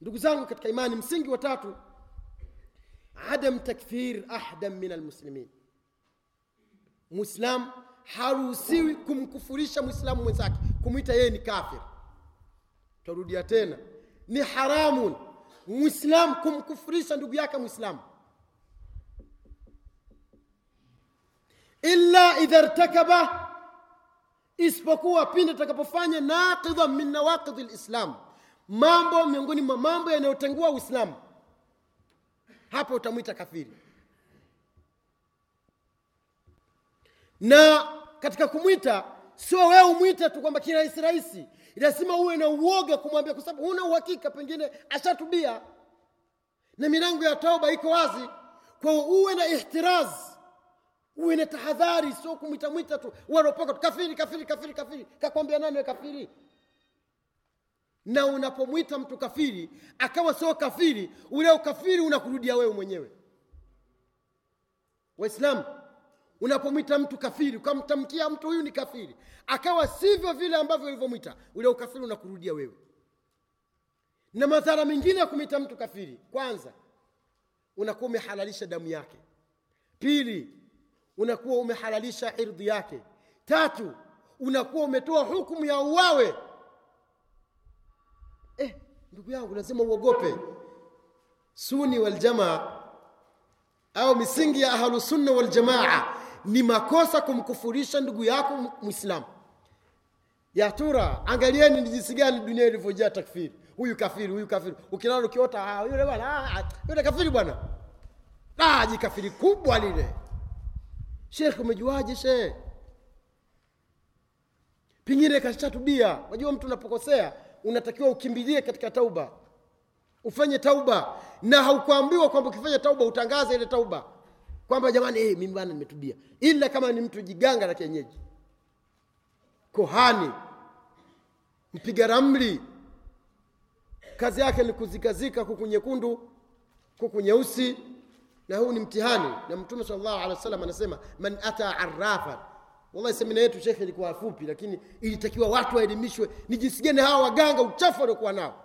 ndugu zangu katika imani msingi wa tatu adam takfir ahda min almuslimin. Muislam haruhusiwi kumkufurisha mwislamu mwenzake kumwita yeye ni kafir. Tarudia tena. Ni haramun mwislam kumkufurisha ndugu yake mwislamu illa idha irtakaba isipokuwa pindi atakapofanya naqidha min nawaqidhi lislam mambo miongoni mwa mambo yanayotengua uislamu. Hapo utamwita kafiri. Na katika kumwita sio wewe umwite tu kwamba kirahisi rahisi. Lazima uwe na uoga kumwambia kwa sababu huna uhakika pengine ashatubia. Na milango ya tauba iko wazi. Kwa uwe na ihtiraz uwe na tahadhari sio kumwitamwita tu. Wanapoka tu kafiri kafiri kafiri kafiri. Kakwambia nani we kafiri na unapomwita mtu kafiri akawa sio kafiri ule ukafiri unakurudia wewe mwenyewe. Waislamu unapomwita mtu kafiri ukamtamkia mtu huyu ni kafiri akawa sivyo vile ambavyo ulivyomwita ule ukafiri unakurudia wewe. Na madhara mengine ya kumwita mtu kafiri kwanza unakuwa umehalalisha damu yake. Pili unakuwa umehalalisha irdhi yake. Tatu unakuwa umetoa hukumu ya uwawe eh, ndugu yangu lazima uogope. Suni waljamaa au misingi ya ahlusunna waljamaa ni makosa kumkufurisha ndugu yako mwislamu ya tura angalieni ni jinsi gani dunia ilivyojaa takfiri. Huyu kafiri huyu kafiri. Ukilala ukiota ah, yule bwana ah, yule kafiri bwana. Ah, jikafiri kubwa lile. Shekh umejuaje shekh pengine kashatubia unajua mtu unapokosea unatakiwa ukimbilie katika tauba. Ufanye tauba. Na haukuambiwa kwamba ukifanya tauba utangaze ile tauba. Kwamba jamani hey, mimi bana nimetubia ila kama ni mtu jiganga la kienyeji. Kohani. Mpiga ramli. Kazi yake ni kuzikazika kuku nyekundu kuku nyeusi. Na huu ni mtihani. Na mtume salllahu alehi wa sallam anasema man ata arrafan wallahi semina yetu shekhe ilikuwa fupi lakini ilitakiwa watu waelimishwe ni jinsi gani hawa waganga uchafu waliokuwa nao.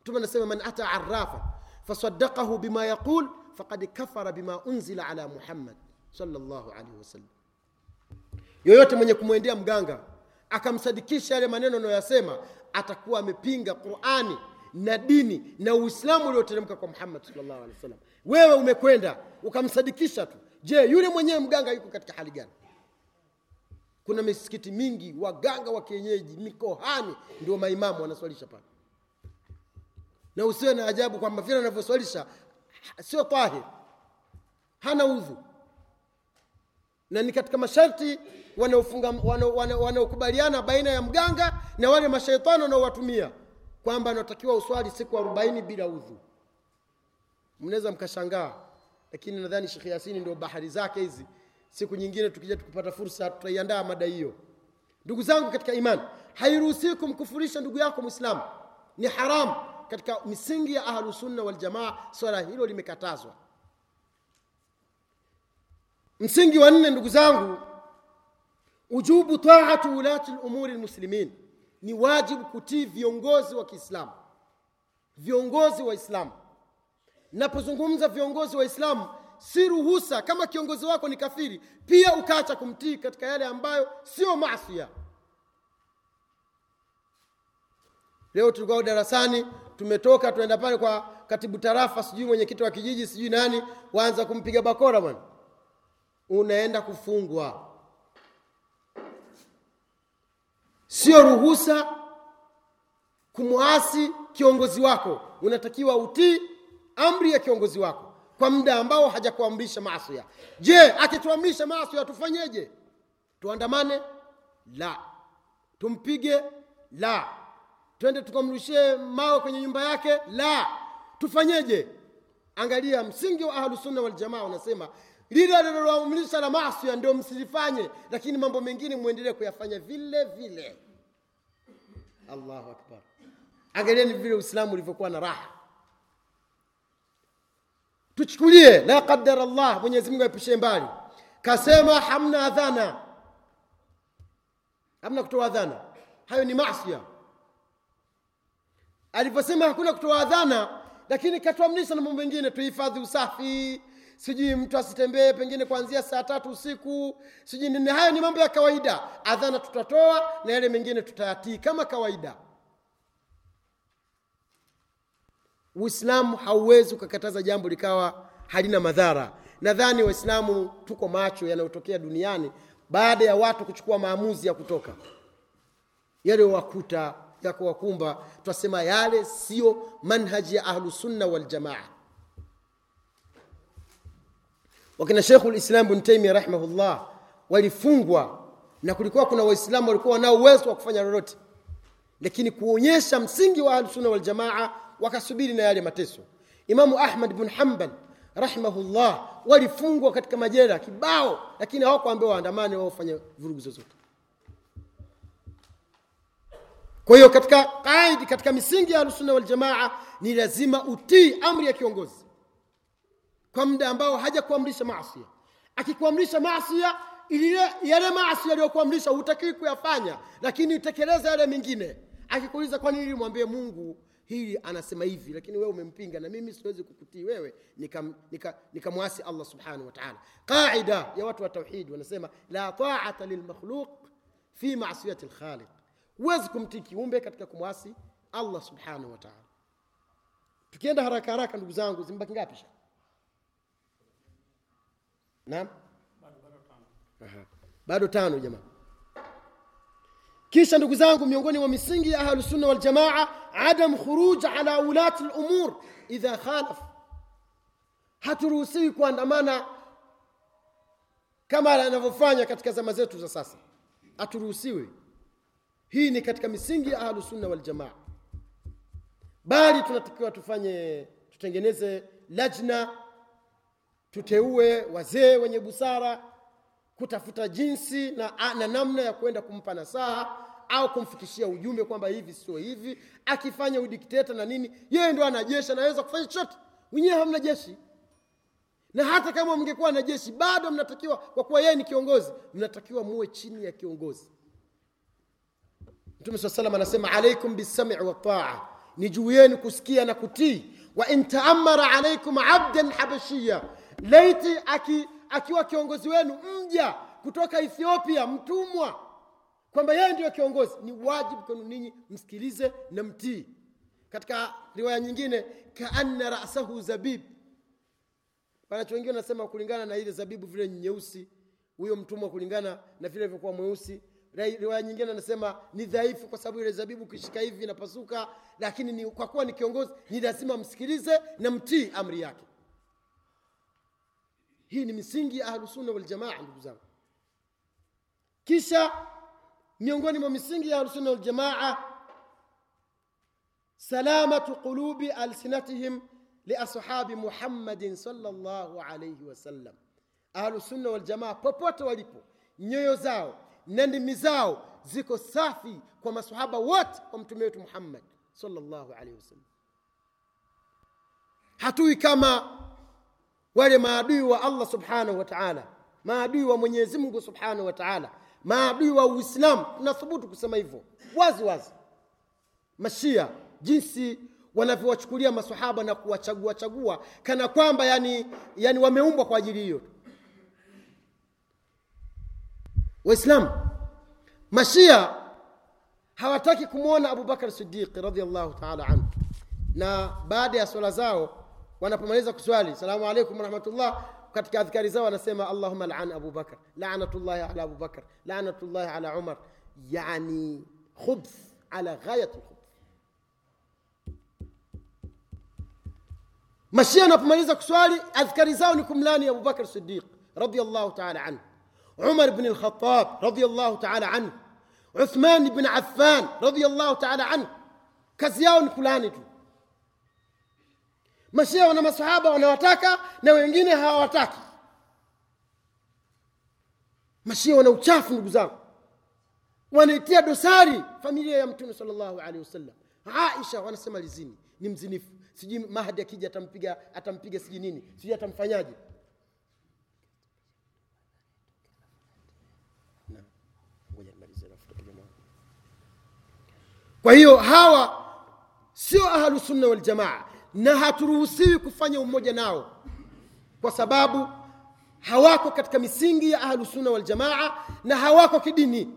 Mtume anasema man ata arafa fasadaqahu bima yaqul faqad kafara bima unzila ala muhammad sallallahu alaihi wasallam yoyote mwenye kumwendea mganga akamsadikisha yale maneno anayoyasema atakuwa amepinga qurani na dini na uislamu ulioteremka kwa muhammad sallallahu alaihi wasallam wewe umekwenda ukamsadikisha tu. Je yule mwenyewe mganga yuko katika hali gani kuna misikiti mingi waganga wa kienyeji mikohani ndio maimamu wanaswalisha pale. Na usiwe na ajabu kwamba vile anavyoswalisha sio tahir hana udhu. Na ni katika masharti wanaokubaliana baina ya mganga na wale mashaitani wanaowatumia kwamba anatakiwa uswali siku arobaini bila udhu. Mnaweza mkashangaa lakini nadhani shekh yasini ndio bahari zake hizi siku nyingine tukija tukipata fursa tutaiandaa mada hiyo. Ndugu zangu katika imani hairuhusiwi kumkufurisha ndugu yako mwislamu ni haramu katika misingi ya ahlusunna waljamaa swala hilo limekatazwa. Msingi wa nne ndugu zangu ujubu taatu ulati lumuri lmuslimin. Ni wajibu kutii viongozi wa kiislamu. Viongozi wa islamu. Napozungumza viongozi wa islamu si ruhusa kama kiongozi wako ni kafiri pia ukaacha kumtii katika yale ambayo sio masia leo tulikuwa darasani tumetoka tunaenda pale kwa katibu tarafa sijui mwenyekiti wa kijiji sijui nani waanza kumpiga bakora bwana. Unaenda kufungwa. Sio ruhusa kumwasi kiongozi wako. Unatakiwa utii amri ya kiongozi wako kwa muda ambao hajakuamrisha maasia je akituamrisha maasia tufanyeje? Tuandamane? La. Tumpige? La. Twende tukamrushie mawe kwenye nyumba yake? La. Tufanyeje? Angalia msingi wa ahlusunna waljamaa unasema lile liloamrisha la masia ndio msilifanye lakini mambo mengine mwendelee kuyafanya vile vile. Allahu akbar. Angalieni vile uislamu ulivyokuwa na raha tuchukulie la qadara llah mwenyezi mungu aepushe mbali. Kasema hamna adhana. Hamna kutoa adhana. Hayo ni masia alivyosema hakuna kutoa adhana lakini katuamrisha na mambo mengine. Tuhifadhi usafi. Sijui mtu asitembee pengine kuanzia saa tatu usiku. Sijui nini. Hayo ni mambo ya kawaida. Adhana tutatoa na yale mengine tutayatii kama kawaida uislamu hauwezi ukakataza jambo likawa halina madhara. Nadhani waislamu tuko macho yanayotokea duniani baada ya watu kuchukua maamuzi ya kutoka. Yale wakuta yako wakumba twasema yale sio manhaji ya ahlusunna waljamaa wakina shekhu lislam bn taimia rahimahullah walifungwa na kulikuwa kuna waislamu walikuwa wanao uwezo wa kufanya lolote. Lakini kuonyesha msingi wa ahlusunna waljamaa wakasubiri na yale mateso. Imamu ahmad bn hambal rahimahullah walifungwa katika majera kibao lakini hawakuambiwa waandamane wao fanya vurugu zozote. Kwa hiyo katika kaidi katika misingi ya ahlusunna waljamaa ni lazima utii amri ya kiongozi kwa muda ambao hajakuamrisha maasia akikuamrisha maasia yale maasi aliyokuamrisha hutakiwi kuyafanya lakini utekeleza yale mengine. Akikuuliza kwa nini mwambie mungu hili anasema hivi lakini wewe umempinga na mimi siwezi kukutii wewe nikamwasi nika, nika allah subhanahu wa taala. Qaida ya watu wa tauhid wanasema la taata lilmakhluq fi masiyati lkhaliq huwezi kumtii kiumbe katika kumwasi allah subhanahu wa taala. Tukienda haraka haraka ndugu zangu zimbaki ngapi sha bado tano jamaa kisha ndugu zangu miongoni mwa misingi ya ahlusunna waljamaa adam khuruj ala ulati lumur idha khalaf. Haturuhusiwi kuandamana kama anavyofanya katika zama zetu za sasa. Haturuhusiwi. Hii ni katika misingi ya ahlusunna waljamaa bali tunatakiwa tufanye tutengeneze lajna tuteue wazee wenye busara kutafuta jinsi na, na namna ya kwenda kumpa nasaha au kumfikishia ujumbe kwamba hivi sio hivi. Akifanya udikteta na nini yeye ndo ana jeshi anaweza kufanya chochote. Wenyewe hamna jeshi. Na hata kama mngekuwa na jeshi bado mnatakiwa kwa kuwa yeye ni kiongozi mnatakiwa muwe chini ya kiongozi. Mtume saa salam anasema alaikum bisami wataa ni juu yenu kusikia na kutii. Wa intaamara alaikum abdan habashiya laiti aki, akiwa kiongozi wenu mja kutoka ethiopia mtumwa kwamba yeye ndiyo kiongozi. Ni wajibu kwenu ninyi msikilize na mtii. Katika riwaya nyingine kaanna rasahu zabib. Panacho wengine wanasema kulingana na ile zabibu vile nyeusi huyo mtumwa kulingana na vile vyokuwa mweusi. Riwaya nyingine anasema ni dhaifu kwa sababu ile zabibu ukishika hivi inapasuka lakini ni, kwa kuwa ni kiongozi ni lazima msikilize na mtii amri yake hii ni misingi ya ahlusunna waljamaa ndugu zangu. Kisha miongoni mwa misingi ya ahlusunna waljamaa salamatu qulubi alsinatihim liashabi muhammadin salllahu alaihi wasallam ahlusunna waljamaa popote walipo nyoyo zao na ndimi zao ziko safi kwa masahaba wote wa mtume wetu muhammad salllahu alaihi wasallam hatui kama wale maadui wa allah subhanahu wa taala maadui wa mwenyezi mungu subhanahu wa taala maadui wa uislamu. Tunathubutu kusema hivyo. Wazi wazi. Mashia jinsi wanavyowachukulia masahaba na kuwachagua chagua kana kwamba yani, yani wameumbwa kwa ajili hiyo. Waislamu mashia hawataki kumwona abubakar sidiqi radiallahu taala anhu. Na baada ya swala zao wanapomaliza kuswali salamu alaikum warahmatullah katika adhkari zao wanasema allahuma lan abubakar lanatullahi ala abubakar lanatullahi ala umar yani khubth ala ghayati lkhubth mashia wanapomaliza kuswali adhkari zao ni kumlani abubakar sidiq radiallahu taala anhu عمر بن الخطاب رضي الله تعالى عنه عثمان بن عفان رضي الله تعالى عنه kulani tu mashia wana masahaba wanawataka na wengine hawawataki. Mashia wana uchafu ndugu zangu. Wanaitia dosari familia ya mtume salllahu alehi wasallam. Aisha wanasema lizini ni mzinifu. Sijui mahdi akija atampiga atampiga sijui nini. Sijui atamfanyaje. Kwa hiyo hawa sio ahlusunna waljamaa na haturuhusiwi kufanya umoja nao kwa sababu hawako katika misingi ya ahlusunna waljamaa na hawako kidini.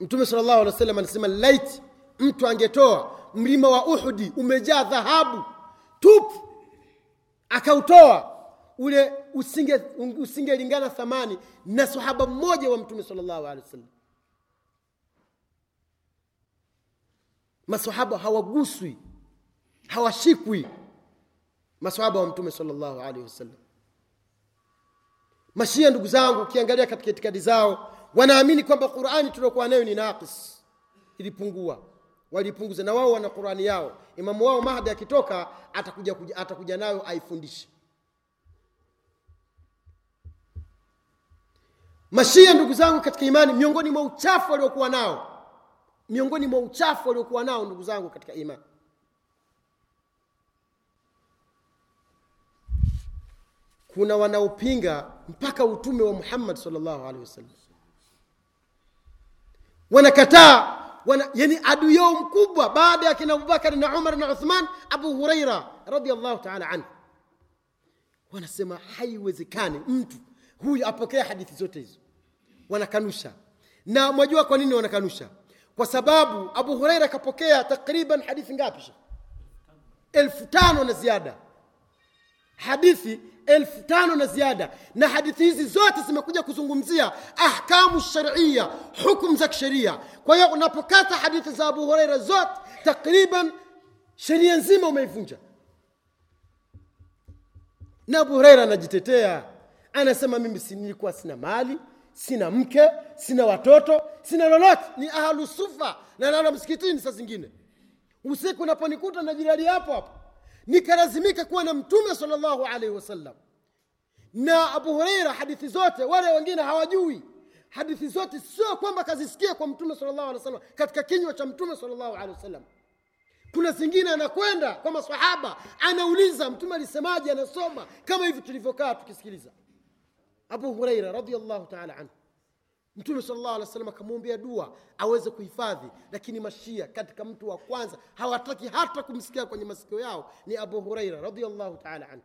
Mtume sala llahu wa sallam anasema laiti mtu angetoa mlima wa uhudi umejaa dhahabu tupu akautoa ule usinge usingelingana thamani na sahaba mmoja wa mtume sala llahu alehi wa sallam masahaba hawaguswi hawashikwi. Masahaba wa mtume sala llahu alaihi wasallam. Mashia ndugu zangu ukiangalia katika itikadi zao wanaamini kwamba qurani tuliokuwa nayo ni naqis. Ilipungua. Walipunguza. Na wao wana qurani yao. Imamu wao mahdi akitoka atakuja, atakuja nayo aifundishe mashia ndugu zangu katika imani miongoni mwa uchafu waliokuwa nao miongoni mwa uchafu waliokuwa nao ndugu zangu katika imani. Kuna wanaopinga mpaka utume wa muhammad salllahu alehi wasallam. Wanakataa wana, yani adui yao mkubwa baada ya kina abubakari na umar na uthman abu huraira radiallahu taala anhu. Wanasema haiwezekani mtu huyu apokee hadithi zote hizo. Wanakanusha. Na mwajua kwa nini wanakanusha kwa sababu abu hureira akapokea takriban hadithi ngapi elfu tano na ziada. Hadithi elfu tano na ziada. Na hadithi hizi zote zimekuja kuzungumzia ahkamu sharia hukum za kisheria. Kwa hiyo unapokata hadithi za abu hureira zote takriban sheria nzima umeivunja. Na abu hureira anajitetea. Anasema mimi si nilikuwa sina mali sina mke sina watoto sina lolote. Ni ahlusufa na nalo msikitini saa zingine. Usiku unaponikuta na jirali hapo hapo nikalazimika kuwa na mtume salllahu alaihi wasallam. Na abu hureira hadithi zote wale wengine hawajui. Hadithi zote sio kwamba kazisikia kwa mtume salllahu alehi wasallam katika kinywa cha mtume salllahu alehi wasallam. Kuna zingine anakwenda kwa masahaba anauliza mtume alisemaje? Anasoma. Kama hivi tulivyokaa tukisikiliza abu hureira radiallahu taala anhu. Mtume salllahu alih wasallam akamwombea dua aweze kuhifadhi lakini mashia katika mtu wa kwanza hawataki hata kumsikia kwenye masikio yao ni abu hureira radiallahu taala anhu